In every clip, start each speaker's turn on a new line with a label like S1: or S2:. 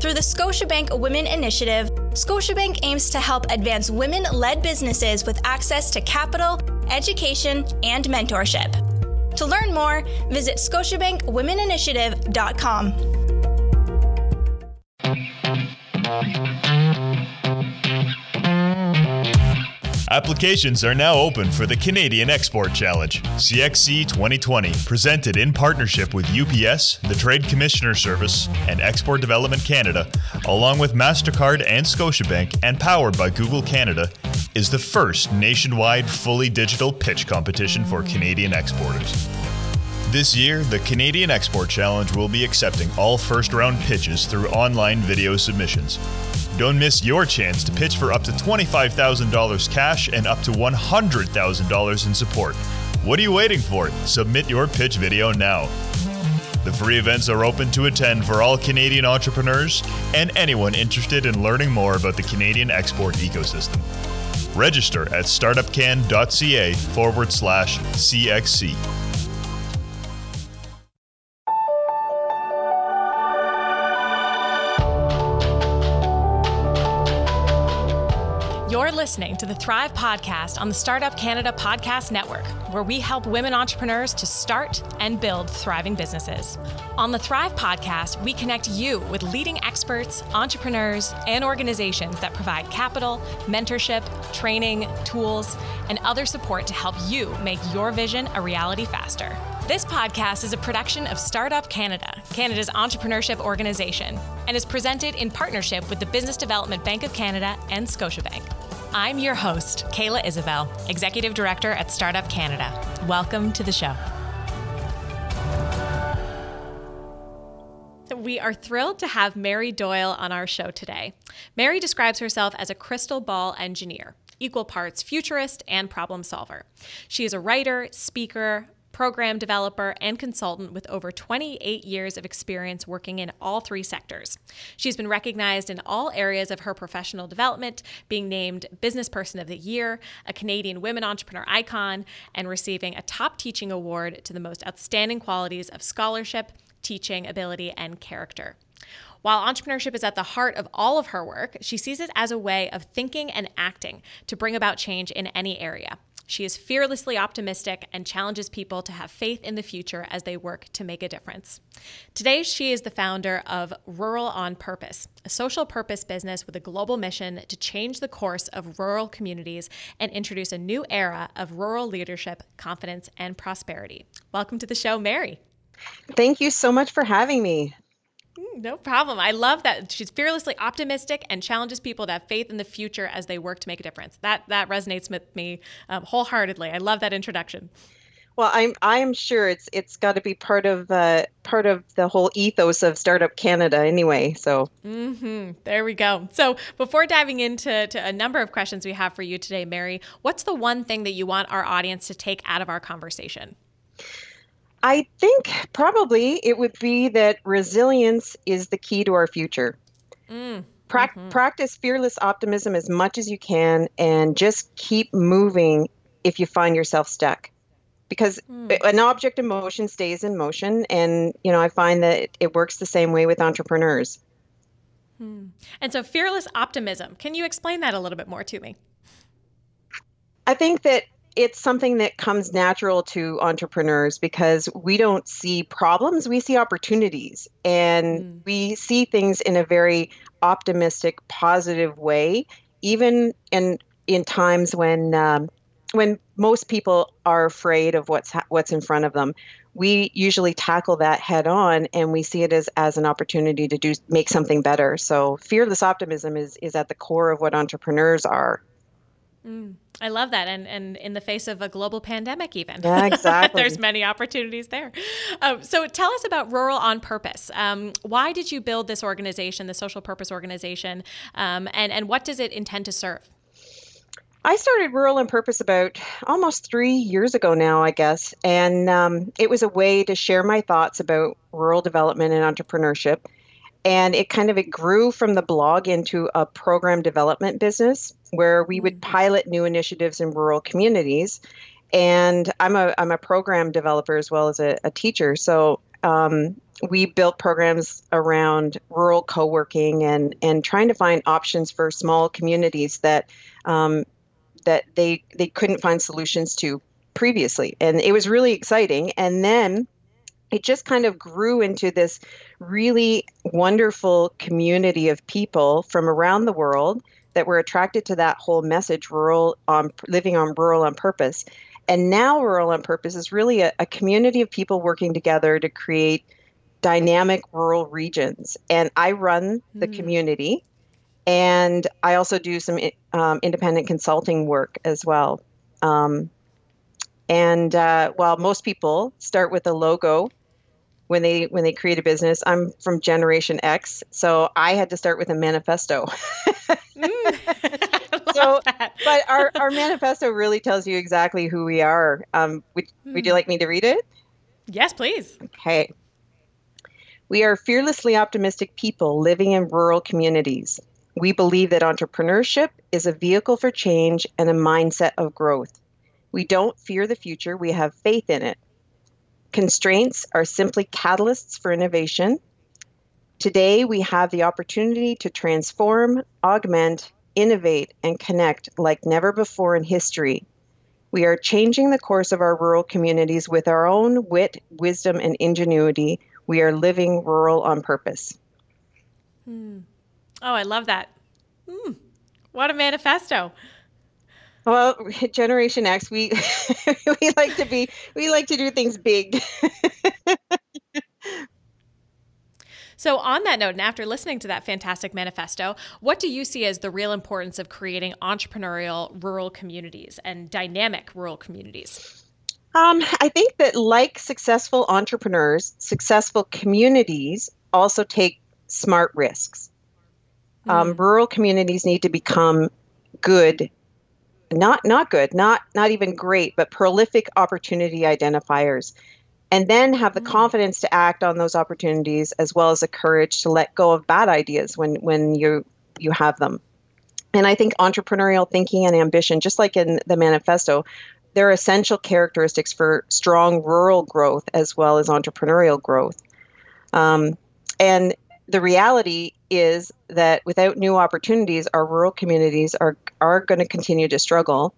S1: Through the Scotiabank Women Initiative, Scotiabank aims to help advance women led businesses with access to capital, education, and mentorship. To learn more, visit ScotiabankWomeninitiative.com.
S2: Applications are now open for the Canadian Export Challenge, CXC 2020, presented in partnership with UPS, the Trade Commissioner Service, and Export Development Canada, along with MasterCard and Scotiabank, and powered by Google Canada, is the first nationwide fully digital pitch competition for Canadian exporters. This year, the Canadian Export Challenge will be accepting all first round pitches through online video submissions. Don't miss your chance to pitch for up to $25,000 cash and up to $100,000 in support. What are you waiting for? Submit your pitch video now. The free events are open to attend for all Canadian entrepreneurs and anyone interested in learning more about the Canadian export ecosystem. Register at startupcan.ca forward slash CXC.
S3: Listening to the Thrive Podcast on the Startup Canada Podcast Network, where we help women entrepreneurs to start and build thriving businesses. On the Thrive Podcast, we connect you with leading experts, entrepreneurs, and organizations that provide capital, mentorship, training, tools, and other support to help you make your vision a reality faster. This podcast is a production of Startup Canada, Canada's entrepreneurship organization, and is presented in partnership with the Business Development Bank of Canada and Scotiabank. I'm your host, Kayla Isabelle, Executive Director at Startup Canada. Welcome to the show. We are thrilled to have Mary Doyle on our show today. Mary describes herself as a crystal ball engineer, equal parts futurist and problem solver. She is a writer, speaker, program developer, and consultant with over 28 years of experience working in all three sectors. She's been recognized in all areas of her professional development, being named Business Person of the Year, a Canadian Women Entrepreneur Icon, and receiving a top teaching award to the most outstanding qualities of scholarship, teaching ability, and character. While entrepreneurship is at the heart of all of her work, she sees it as a way of thinking and acting to bring about change in any area. She is fearlessly optimistic and challenges people to have faith in the future as they work to make a difference. Today, she is the founder of Rural on Purpose, a social purpose business with a global mission to change the course of rural communities and introduce a new era of rural leadership, confidence, and prosperity. Welcome to the show, Mary.
S4: Thank you so much for having me.
S3: Mm, no problem. I love that she's fearlessly optimistic and challenges people to have faith in the future as they work to make a difference. That that resonates with me um, wholeheartedly. I love that introduction.
S4: Well, I'm I'm sure it's it's got to be part of uh, part of the whole ethos of Startup Canada anyway. So
S3: mm-hmm. there we go. So before diving into to a number of questions we have for you today, Mary, what's the one thing that you want our audience to take out of our conversation?
S4: I think probably it would be that resilience is the key to our future. Mm, pra- mm-hmm. Practice fearless optimism as much as you can and just keep moving if you find yourself stuck. Because mm. an object of motion stays in motion. And, you know, I find that it works the same way with entrepreneurs.
S3: Hmm. And so, fearless optimism, can you explain that a little bit more to me?
S4: I think that it's something that comes natural to entrepreneurs because we don't see problems, we see opportunities and mm. we see things in a very optimistic, positive way, even in in times when um, when most people are afraid of what's ha- what's in front of them. We usually tackle that head on and we see it as, as an opportunity to do make something better. So fearless optimism is is at the core of what entrepreneurs are.
S3: Mm, I love that, and and in the face of a global pandemic, even
S4: yeah, exactly.
S3: there's many opportunities there. Um, so tell us about Rural on Purpose. Um, why did you build this organization, the social purpose organization, um, and and what does it intend to serve?
S4: I started Rural on Purpose about almost three years ago now, I guess, and um, it was a way to share my thoughts about rural development and entrepreneurship and it kind of it grew from the blog into a program development business where we would mm. pilot new initiatives in rural communities. And i'm a i'm a program developer as well as a, a teacher. So um, we built programs around rural co-working and and trying to find options for small communities that um, that they they couldn't find solutions to previously. And it was really exciting. And then it just kind of grew into this really wonderful community of people from around the world that were attracted to that whole message rural on living on rural on purpose and now rural on purpose is really a, a community of people working together to create dynamic rural regions and i run the mm. community and i also do some um, independent consulting work as well um, and uh, while most people start with a logo when they when they create a business, I'm from Generation X, so I had to start with a manifesto. mm, so, but our, our manifesto really tells you exactly who we are. Um, would, mm. would you hmm. like me to read it?
S3: Yes, please.
S4: Okay. We are fearlessly optimistic people living in rural communities. We believe that entrepreneurship is a vehicle for change and a mindset of growth. We don't fear the future, we have faith in it. Constraints are simply catalysts for innovation. Today, we have the opportunity to transform, augment, innovate, and connect like never before in history. We are changing the course of our rural communities with our own wit, wisdom, and ingenuity. We are living rural on purpose.
S3: Hmm. Oh, I love that. Hmm. What a manifesto.
S4: Well, Generation X, we we like to be we like to do things big.
S3: So, on that note, and after listening to that fantastic manifesto, what do you see as the real importance of creating entrepreneurial rural communities and dynamic rural communities?
S4: Um, I think that, like successful entrepreneurs, successful communities also take smart risks. Mm. Um, rural communities need to become good not not good, not not even great, but prolific opportunity identifiers. And then have the mm. confidence to act on those opportunities as well as the courage to let go of bad ideas when when you you have them. And I think entrepreneurial thinking and ambition, just like in the manifesto, they're essential characteristics for strong rural growth as well as entrepreneurial growth. Um, and the reality is that without new opportunities, our rural communities are are going to continue to struggle,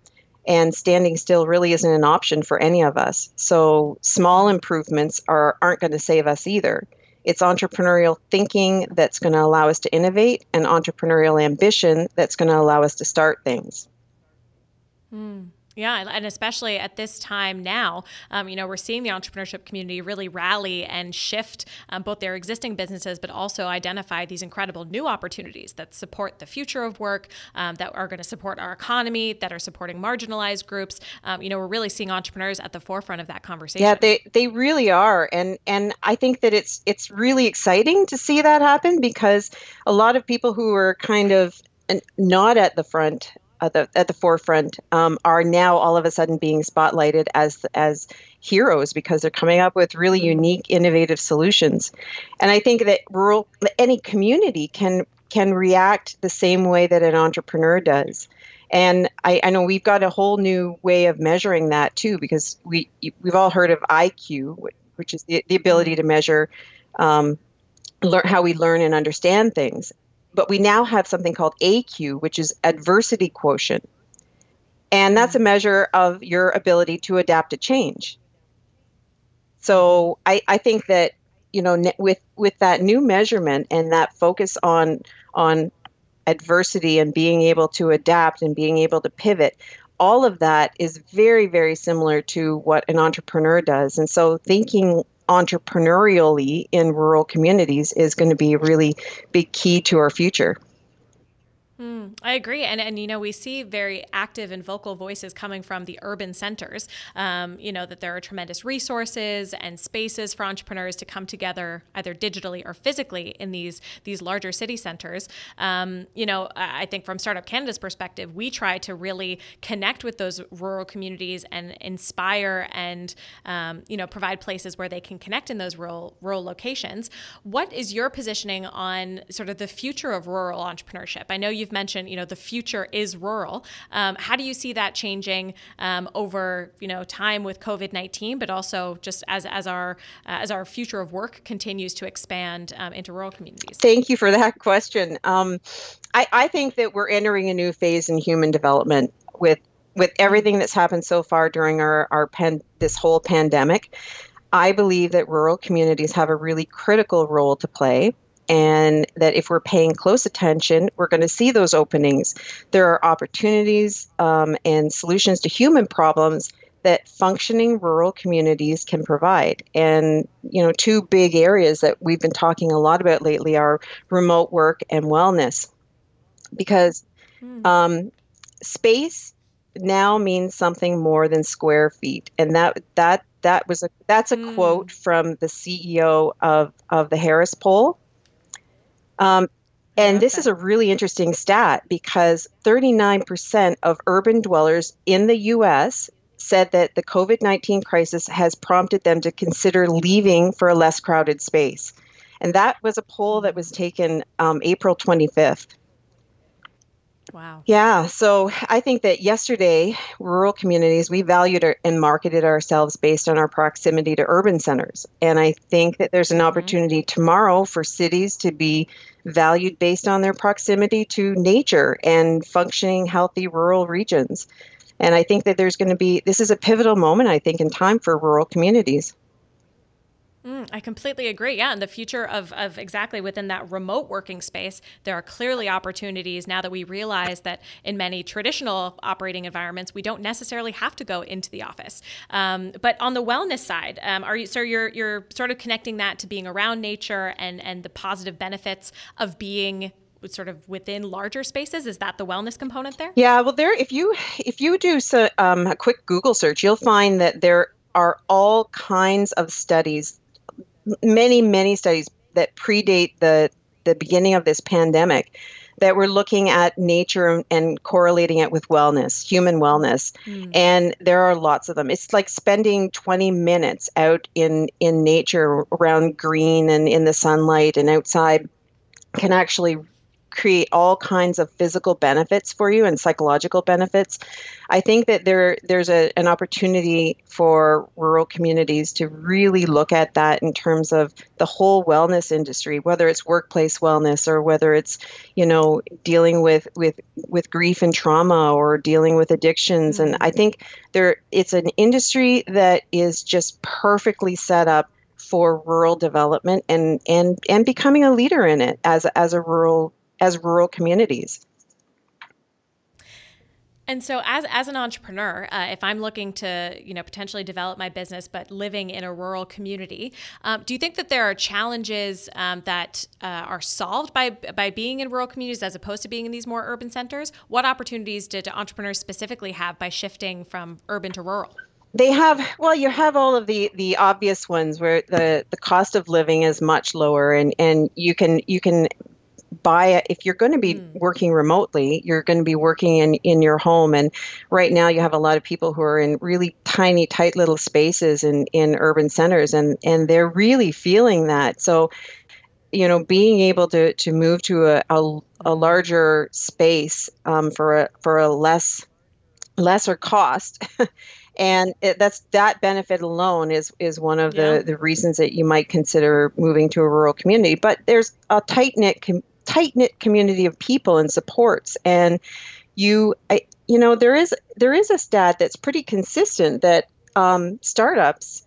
S4: and standing still really isn't an option for any of us. So small improvements are aren't going to save us either. It's entrepreneurial thinking that's going to allow us to innovate, and entrepreneurial ambition that's going to allow us to start things.
S3: Mm. Yeah, and especially at this time now, um, you know, we're seeing the entrepreneurship community really rally and shift um, both their existing businesses, but also identify these incredible new opportunities that support the future of work, um, that are going to support our economy, that are supporting marginalized groups. Um, you know, we're really seeing entrepreneurs at the forefront of that conversation.
S4: Yeah, they they really are, and and I think that it's it's really exciting to see that happen because a lot of people who are kind of not at the front at the at the forefront um, are now all of a sudden being spotlighted as as heroes because they're coming up with really unique, innovative solutions. And I think that rural any community can can react the same way that an entrepreneur does. And I, I know we've got a whole new way of measuring that too, because we we've all heard of IQ, which is the, the ability to measure um, learn how we learn and understand things but we now have something called AQ, which is adversity quotient. And that's a measure of your ability to adapt to change. So I, I think that you know with with that new measurement and that focus on on adversity and being able to adapt and being able to pivot all of that is very very similar to what an entrepreneur does and so thinking entrepreneurially in rural communities is going to be a really big key to our future.
S3: Mm, I agree, and and you know we see very active and vocal voices coming from the urban centers. Um, you know that there are tremendous resources and spaces for entrepreneurs to come together, either digitally or physically, in these these larger city centers. Um, you know, I think from Startup Canada's perspective, we try to really connect with those rural communities and inspire and um, you know provide places where they can connect in those rural rural locations. What is your positioning on sort of the future of rural entrepreneurship? I know you've mentioned, you know, the future is rural. Um, how do you see that changing um, over, you know, time with COVID nineteen, but also just as as our uh, as our future of work continues to expand um, into rural communities?
S4: Thank you for that question. Um, I, I think that we're entering a new phase in human development with with everything that's happened so far during our our pen this whole pandemic. I believe that rural communities have a really critical role to play and that if we're paying close attention, we're going to see those openings. There are opportunities um, and solutions to human problems that functioning rural communities can provide. And, you know, two big areas that we've been talking a lot about lately are remote work and wellness. Because mm. um, space now means something more than square feet. And that, that, that was a that's a mm. quote from the CEO of, of the Harris poll um, and this is a really interesting stat because 39% of urban dwellers in the US said that the COVID 19 crisis has prompted them to consider leaving for a less crowded space. And that was a poll that was taken um, April 25th.
S3: Wow.
S4: Yeah. So I think that yesterday, rural communities, we valued and marketed ourselves based on our proximity to urban centers. And I think that there's an mm-hmm. opportunity tomorrow for cities to be valued based on their proximity to nature and functioning, healthy rural regions. And I think that there's going to be, this is a pivotal moment, I think, in time for rural communities.
S3: Mm, I completely agree. Yeah, in the future of, of exactly within that remote working space, there are clearly opportunities now that we realize that in many traditional operating environments, we don't necessarily have to go into the office. Um, but on the wellness side, um, are you so you're you're sort of connecting that to being around nature and and the positive benefits of being sort of within larger spaces is that the wellness component there
S4: yeah well there if you if you do so, um, a quick google search you'll find that there are all kinds of studies many, many studies that predate the the beginning of this pandemic that were looking at nature and correlating it with wellness, human wellness. Mm. And there are lots of them. It's like spending 20 minutes out in in nature around green and in the sunlight and outside can actually create all kinds of physical benefits for you and psychological benefits. I think that there there's a, an opportunity for rural communities to really look at that in terms of the whole wellness industry, whether it's workplace wellness or whether it's you know dealing with with with grief and trauma or dealing with addictions. And I think there it's an industry that is just perfectly set up for rural development and and and becoming a leader in it as as a rural as rural communities.
S3: And so, as, as an entrepreneur, uh, if I'm looking to you know potentially develop my business, but living in a rural community, um, do you think that there are challenges um, that uh, are solved by by being in rural communities as opposed to being in these more urban centers? What opportunities did entrepreneurs specifically have by shifting from urban to rural?
S4: They have well, you have all of the the obvious ones where the the cost of living is much lower, and and you can you can buy it if you're going to be mm. working remotely you're going to be working in in your home and right now you have a lot of people who are in really tiny tight little spaces in in urban centers and and they're really feeling that so you know being able to to move to a a, a larger space um, for a for a less lesser cost and it, that's that benefit alone is is one of yeah. the the reasons that you might consider moving to a rural community but there's a tight knit com- tight knit community of people and supports. And you, I, you know, there is there is a stat that's pretty consistent that um, startups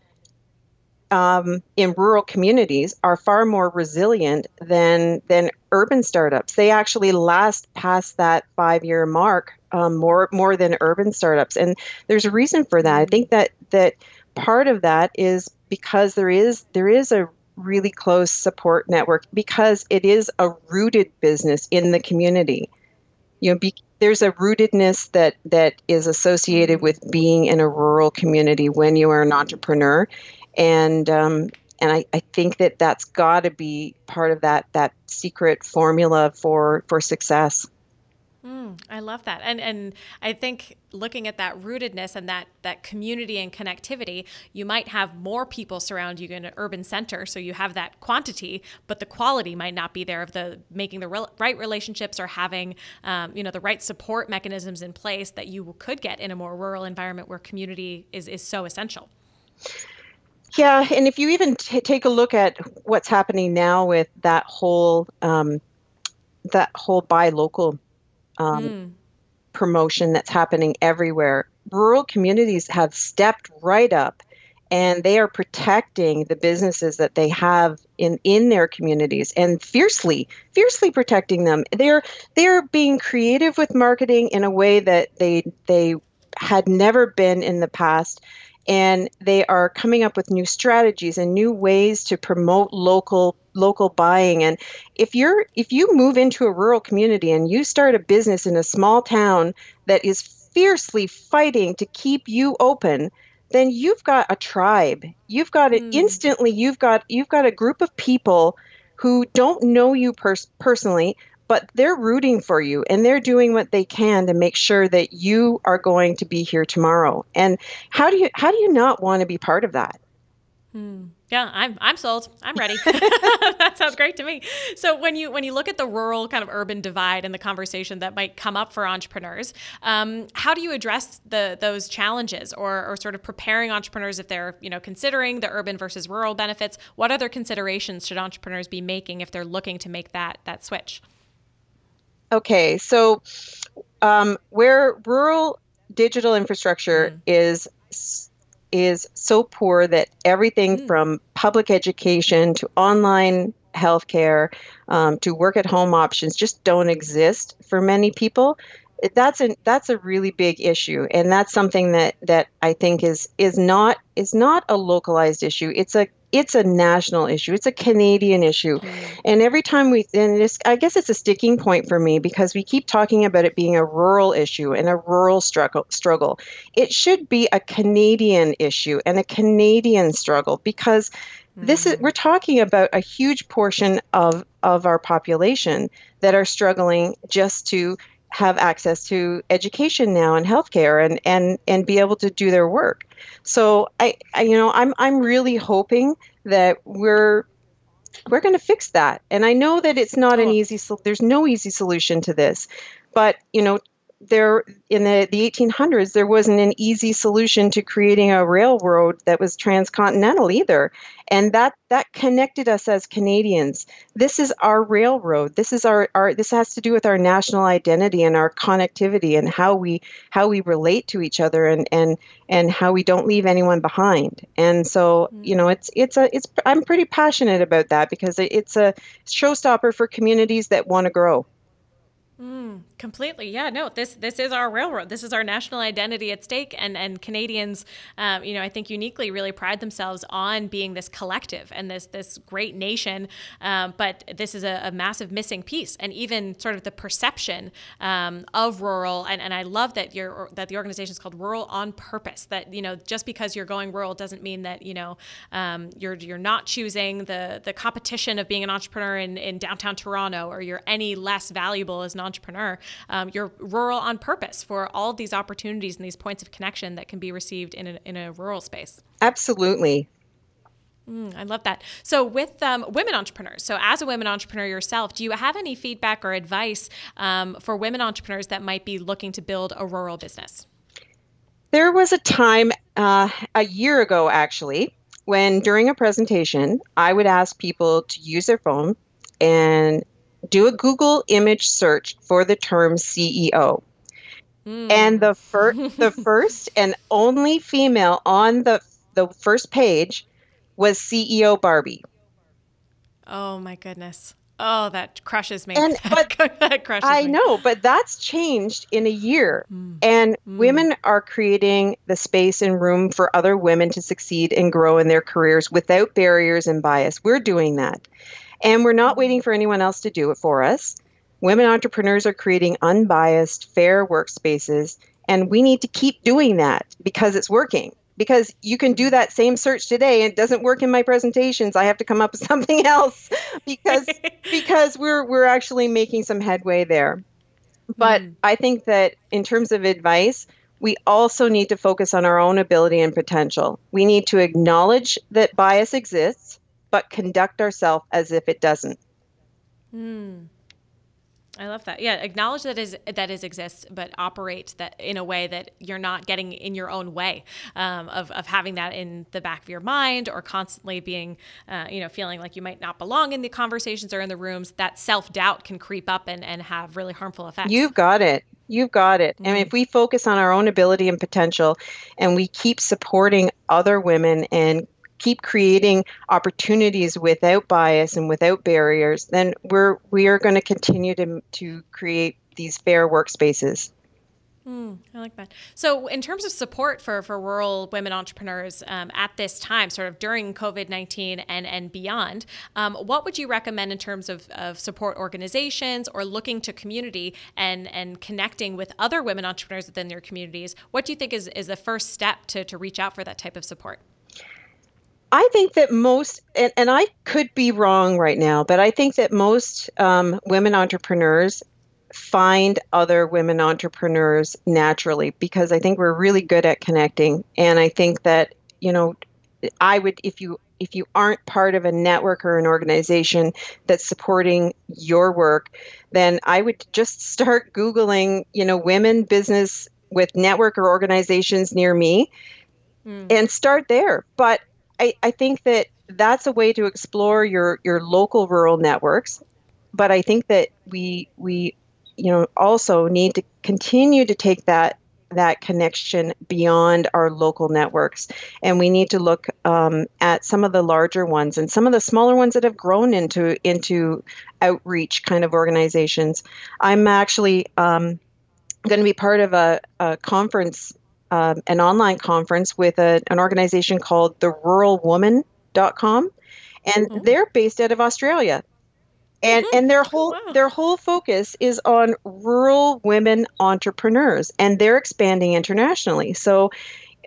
S4: um, in rural communities are far more resilient than than urban startups. They actually last past that five year mark um, more more than urban startups, and there's a reason for that. I think that that part of that is because there is there is a really close support network because it is a rooted business in the community. you know, be, there's a rootedness that that is associated with being in a rural community when you are an entrepreneur, and um, and I, I think that that's got to be part of that that secret formula for for success.
S3: Mm, I love that, and and I think looking at that rootedness and that that community and connectivity, you might have more people surround you in an urban center, so you have that quantity, but the quality might not be there of the making the right relationships or having um, you know the right support mechanisms in place that you could get in a more rural environment where community is is so essential.
S4: Yeah, and if you even t- take a look at what's happening now with that whole um, that whole buy local um, mm. promotion that's happening everywhere. Rural communities have stepped right up and they are protecting the businesses that they have in in their communities and fiercely fiercely protecting them they're they're being creative with marketing in a way that they they had never been in the past and they are coming up with new strategies and new ways to promote local local buying and if you're if you move into a rural community and you start a business in a small town that is fiercely fighting to keep you open then you've got a tribe you've got it mm. instantly you've got you've got a group of people who don't know you pers- personally but they're rooting for you and they're doing what they can to make sure that you are going to be here tomorrow. And how do you how do you not want to be part of that?
S3: Hmm. Yeah, I'm I'm sold. I'm ready. that sounds great to me. So when you when you look at the rural kind of urban divide and the conversation that might come up for entrepreneurs, um, how do you address the those challenges or or sort of preparing entrepreneurs if they're you know considering the urban versus rural benefits? What other considerations should entrepreneurs be making if they're looking to make that that switch?
S4: Okay, so um, where rural digital infrastructure mm. is is so poor that everything mm. from public education to online healthcare um, to work at home options just don't exist for many people that's a that's a really big issue and that's something that that I think is is not is not a localized issue it's a it's a national issue. It's a Canadian issue. Mm. And every time we, and this, I guess it's a sticking point for me because we keep talking about it being a rural issue and a rural struggle. struggle. It should be a Canadian issue and a Canadian struggle because this is, mm. we're talking about a huge portion of, of our population that are struggling just to have access to education now and healthcare and and and be able to do their work. So I, I you know I'm I'm really hoping that we're we're going to fix that. And I know that it's not an easy there's no easy solution to this. But, you know, there in the, the 1800s there wasn't an easy solution to creating a railroad that was transcontinental either. And that that connected us as canadians. This is our railroad. This is our, our this has to do with our national identity and our connectivity and how we how we relate to each other and and and how we don't leave anyone behind. And so mm. you know it's it's a it's i'm pretty passionate about that because it's a showstopper for communities that want to grow
S3: Mm, completely, yeah. No, this this is our railroad. This is our national identity at stake, and and Canadians, um, you know, I think uniquely really pride themselves on being this collective and this this great nation. Um, but this is a, a, massive missing piece, and even sort of the perception um, of rural. And, and I love that you're that the organization is called Rural on Purpose. That you know, just because you're going rural doesn't mean that you know um, you're you're not choosing the the competition of being an entrepreneur in in downtown Toronto, or you're any less valuable as an entrepreneur. Um, you're rural on purpose for all of these opportunities and these points of connection that can be received in a, in a rural space.
S4: Absolutely.
S3: Mm, I love that. So, with um, women entrepreneurs, so as a women entrepreneur yourself, do you have any feedback or advice um, for women entrepreneurs that might be looking to build a rural business?
S4: There was a time uh, a year ago, actually, when during a presentation, I would ask people to use their phone and do a Google image search for the term CEO. Mm. And the, fir- the first and only female on the, the first page was CEO Barbie.
S3: Oh my goodness. Oh, that crushes me.
S4: And, but that crushes I me. know, but that's changed in a year. Mm. And mm. women are creating the space and room for other women to succeed and grow in their careers without barriers and bias. We're doing that. And we're not waiting for anyone else to do it for us. Women entrepreneurs are creating unbiased, fair workspaces, and we need to keep doing that because it's working. Because you can do that same search today and it doesn't work in my presentations. I have to come up with something else because because we're we're actually making some headway there. But mm. I think that in terms of advice, we also need to focus on our own ability and potential. We need to acknowledge that bias exists, but conduct ourselves as if it doesn't.
S3: Mm. I love that. Yeah, acknowledge that is that is exists, but operate that in a way that you're not getting in your own way um, of of having that in the back of your mind or constantly being, uh, you know, feeling like you might not belong in the conversations or in the rooms. That self doubt can creep up and and have really harmful effects.
S4: You've got it. You've got it. Mm-hmm. And if we focus on our own ability and potential, and we keep supporting other women and keep creating opportunities without bias and without barriers, then we're we are going to continue to to create these fair workspaces.
S3: Mm, I like that. So, in terms of support for, for rural women entrepreneurs um, at this time, sort of during COVID 19 and, and beyond, um, what would you recommend in terms of, of support organizations or looking to community and, and connecting with other women entrepreneurs within their communities? What do you think is, is the first step to, to reach out for that type of support?
S4: I think that most, and, and I could be wrong right now, but I think that most um, women entrepreneurs find other women entrepreneurs naturally because I think we're really good at connecting. And I think that, you know, I would, if you, if you aren't part of a network or an organization that's supporting your work, then I would just start Googling, you know, women business with network or organizations near me mm. and start there. But I, I think that that's a way to explore your your local rural networks but i think that we we you know also need to continue to take that that connection beyond our local networks. And we need to look um, at some of the larger ones and some of the smaller ones that have grown into into outreach kind of organizations. I'm actually um, going to be part of a, a conference um, an online conference with a, an organization called the ruralwoman.com and mm-hmm. they're based out of australia and mm-hmm. and their whole wow. their whole focus is on rural women entrepreneurs and they're expanding internationally so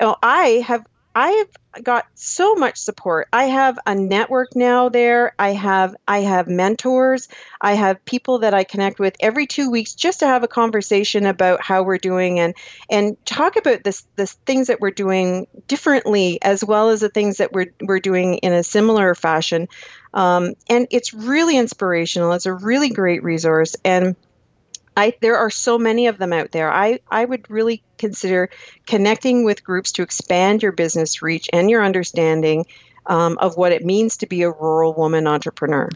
S4: you know, i have I have got so much support. I have a network now there. I have I have mentors. I have people that I connect with every 2 weeks just to have a conversation about how we're doing and and talk about this the things that we're doing differently as well as the things that we're we're doing in a similar fashion. Um, and it's really inspirational. It's a really great resource and I there are so many of them out there. I I would really consider connecting with groups to expand your business reach and your understanding um, of what it means to be a rural woman entrepreneur.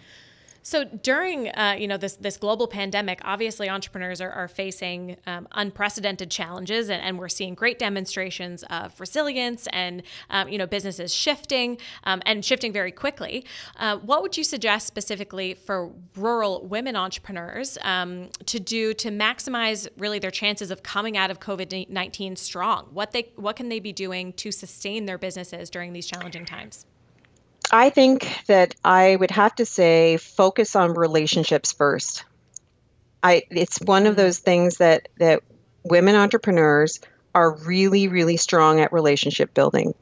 S3: So during uh, you know this this global pandemic, obviously entrepreneurs are, are facing um, unprecedented challenges, and, and, we're seeing great demonstrations of resilience and um, you know businesses shifting um, and shifting very quickly. Uh, what would you suggest specifically for rural women entrepreneurs um, to do to maximize really their chances of coming out of COVID nineteen strong? What they what can they be doing to sustain their businesses during these challenging times?
S4: I think that I would have to say focus on relationships first. I it's one of those things that that women entrepreneurs are really really strong at relationship building.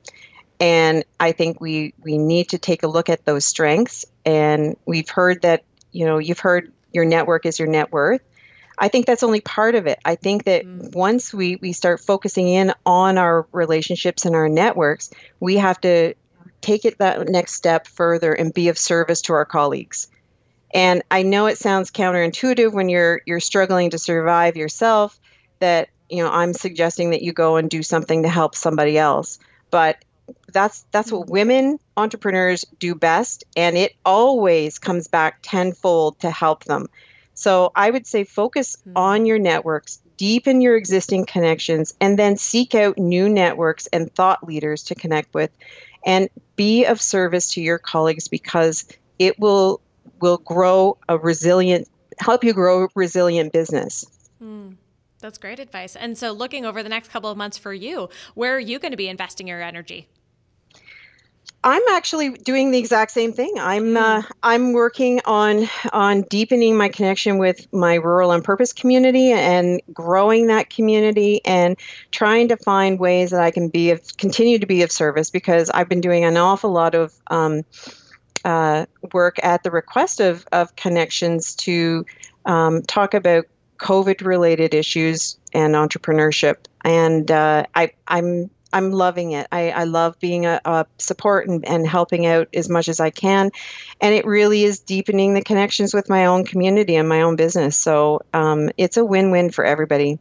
S4: And I think we we need to take a look at those strengths and we've heard that, you know, you've heard your network is your net worth. I think that's only part of it. I think that mm. once we we start focusing in on our relationships and our networks, we have to take it that next step further and be of service to our colleagues. And I know it sounds counterintuitive when you're you're struggling to survive yourself that you know I'm suggesting that you go and do something to help somebody else. But that's that's what women entrepreneurs do best and it always comes back tenfold to help them. So I would say focus mm-hmm. on your networks, deepen your existing connections and then seek out new networks and thought leaders to connect with and be of service to your colleagues because it will will grow a resilient help you grow a resilient business.
S3: Mm, that's great advice. And so looking over the next couple of months for you, where are you going to be investing your energy?
S4: I'm actually doing the exact same thing. I'm uh, I'm working on on deepening my connection with my rural on purpose community and growing that community and trying to find ways that I can be of continue to be of service because I've been doing an awful lot of um, uh, work at the request of of connections to um, talk about COVID related issues and entrepreneurship. And uh, I I'm I'm loving it. I, I love being a, a support and, and helping out as much as I can. And it really is deepening the connections with my own community and my own business. So um, it's a win win for everybody.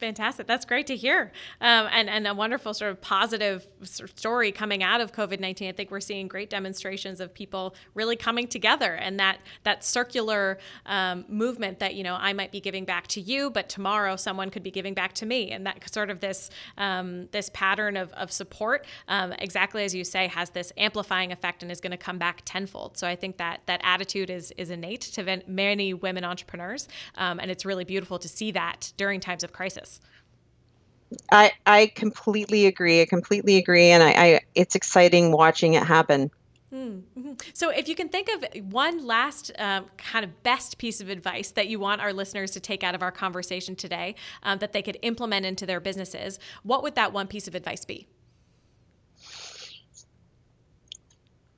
S3: Fantastic. That's great to hear. Um, and, and a wonderful sort of positive story coming out of COVID 19. I think we're seeing great demonstrations of people really coming together and that, that circular um, movement that, you know, I might be giving back to you, but tomorrow someone could be giving back to me. And that sort of this, um, this pattern of, of support, um, exactly as you say, has this amplifying effect and is going to come back tenfold. So I think that that attitude is, is innate to many women entrepreneurs. Um, and it's really beautiful to see that during times of crisis.
S4: I I completely agree. I completely agree, and I, I it's exciting watching it happen.
S3: Mm-hmm. So, if you can think of one last um, kind of best piece of advice that you want our listeners to take out of our conversation today um, that they could implement into their businesses, what would that one piece of advice be?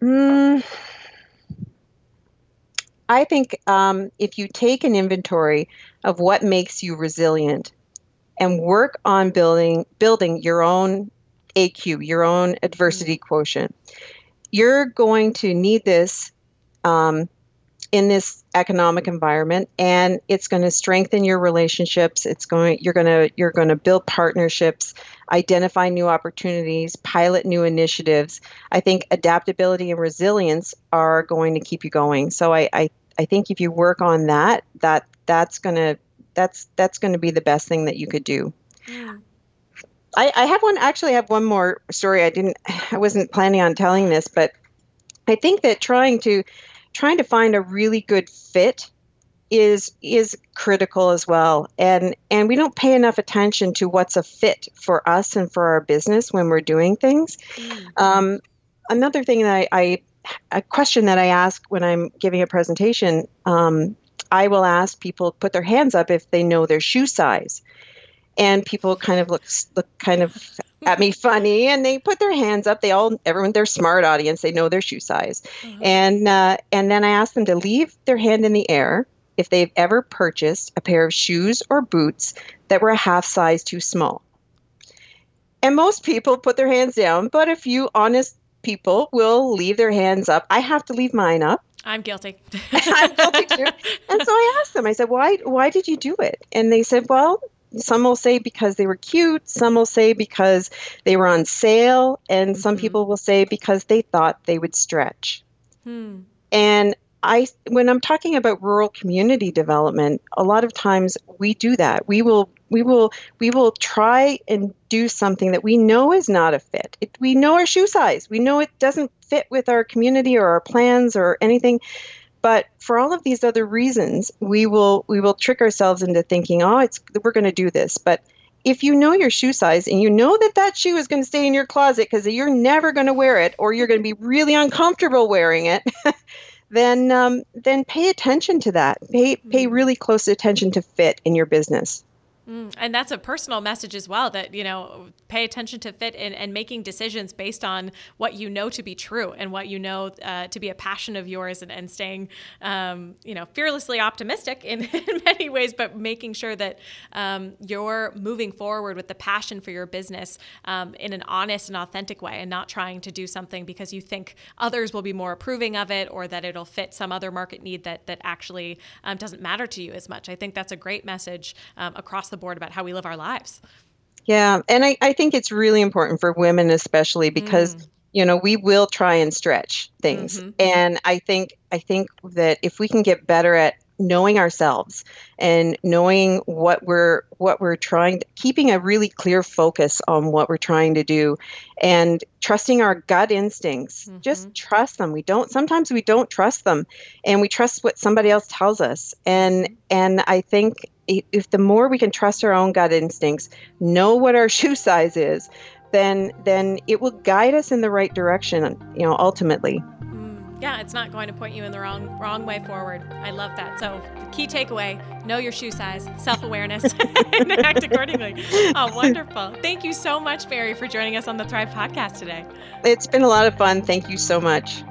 S4: Mm, I think um, if you take an inventory of what makes you resilient and work on building building your own AQ, your own adversity mm-hmm. quotient. You're going to need this um, in this economic environment, and it's going to strengthen your relationships. It's going you're going to you're going to build partnerships, identify new opportunities, pilot new initiatives. I think adaptability and resilience are going to keep you going. So I I, I think if you work on that, that that's going to that's that's going to be the best thing that you could do. Yeah. I, I have one actually I have one more story. I didn't I wasn't planning on telling this, but I think that trying to trying to find a really good fit is is critical as well. And and we don't pay enough attention to what's a fit for us and for our business when we're doing things. Mm-hmm. Um, another thing that I, I a question that I ask when I'm giving a presentation um, I will ask people put their hands up if they know their shoe size. And people kind of look look kind of at me funny and they put their hands up. They all everyone they're smart audience, they know their shoe size. Mm-hmm. And uh, and then I ask them to leave their hand in the air if they've ever purchased a pair of shoes or boots that were a half size too small. And most people put their hands down, but a few honest people will leave their hands up. I have to leave mine up
S3: I'm guilty.
S4: I'm guilty too. And so I asked them, I said, why, why did you do it? And they said, well, some will say because they were cute, some will say because they were on sale, and some mm-hmm. people will say because they thought they would stretch. Hmm. And I when I'm talking about rural community development, a lot of times we do that. We will we will we will try and do something that we know is not a fit. It, we know our shoe size. We know it doesn't fit with our community or our plans or anything. But for all of these other reasons, we will we will trick ourselves into thinking, "Oh, it's we're going to do this." But if you know your shoe size and you know that that shoe is going to stay in your closet because you're never going to wear it or you're going to be really uncomfortable wearing it, then um, then pay attention to that. Pay pay mm-hmm. really close attention to fit in your business.
S3: Mm, and that's a personal message as well that, you know, pay attention to fit in, and making decisions based on what you know to be true and what you know uh, to be a passion of yours and, and staying, um, you know, fearlessly optimistic in, in, many ways, but making sure that um, you're moving forward with the passion for your business um, in an honest and authentic way and not trying to do something because you think others will be more approving of it or that it'll fit some other market need that, that actually um, doesn't matter to you as much. I think that's a great message um, across the board about how we live our lives.
S4: Yeah, and I, I think it's really important for women, especially because mm. you know we will try and stretch things, mm-hmm. and I think I think that if we can get better at knowing ourselves and knowing what we're what we're trying to, keeping a really clear focus on what we're trying to do and trusting our gut instincts mm-hmm. just trust them we don't sometimes we don't trust them and we trust what somebody else tells us and and i think if the more we can trust our own gut instincts know what our shoe size is then then it will guide us in the right direction. You know, ultimately.
S3: Mm, yeah, it's not going to point you in the wrong wrong way forward. I love that. So the key takeaway: know your shoe size, self awareness, and act accordingly. Oh, wonderful! Thank you so much, Mary, for joining us on the Thrive podcast today.
S4: It's been a lot of fun. Thank you so much.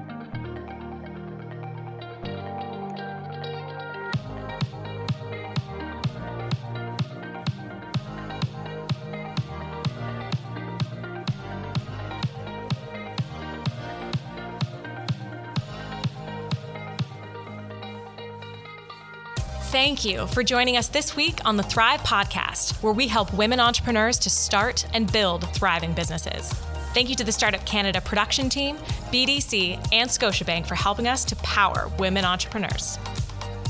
S3: Thank you for joining us this week on the Thrive Podcast, where we help women entrepreneurs to start and build thriving businesses. Thank you to the Startup Canada production team, BDC, and Scotiabank for helping us to power women entrepreneurs.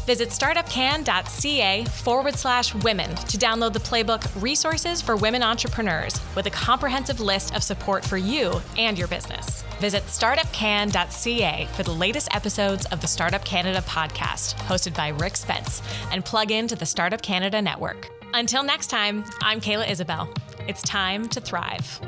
S3: Visit startupcan.ca forward slash women to download the playbook Resources for Women Entrepreneurs with a comprehensive list of support for you and your business. Visit startupcan.ca for the latest episodes of the Startup Canada podcast, hosted by Rick Spence, and plug into the Startup Canada network. Until next time, I'm Kayla Isabelle. It's time to thrive.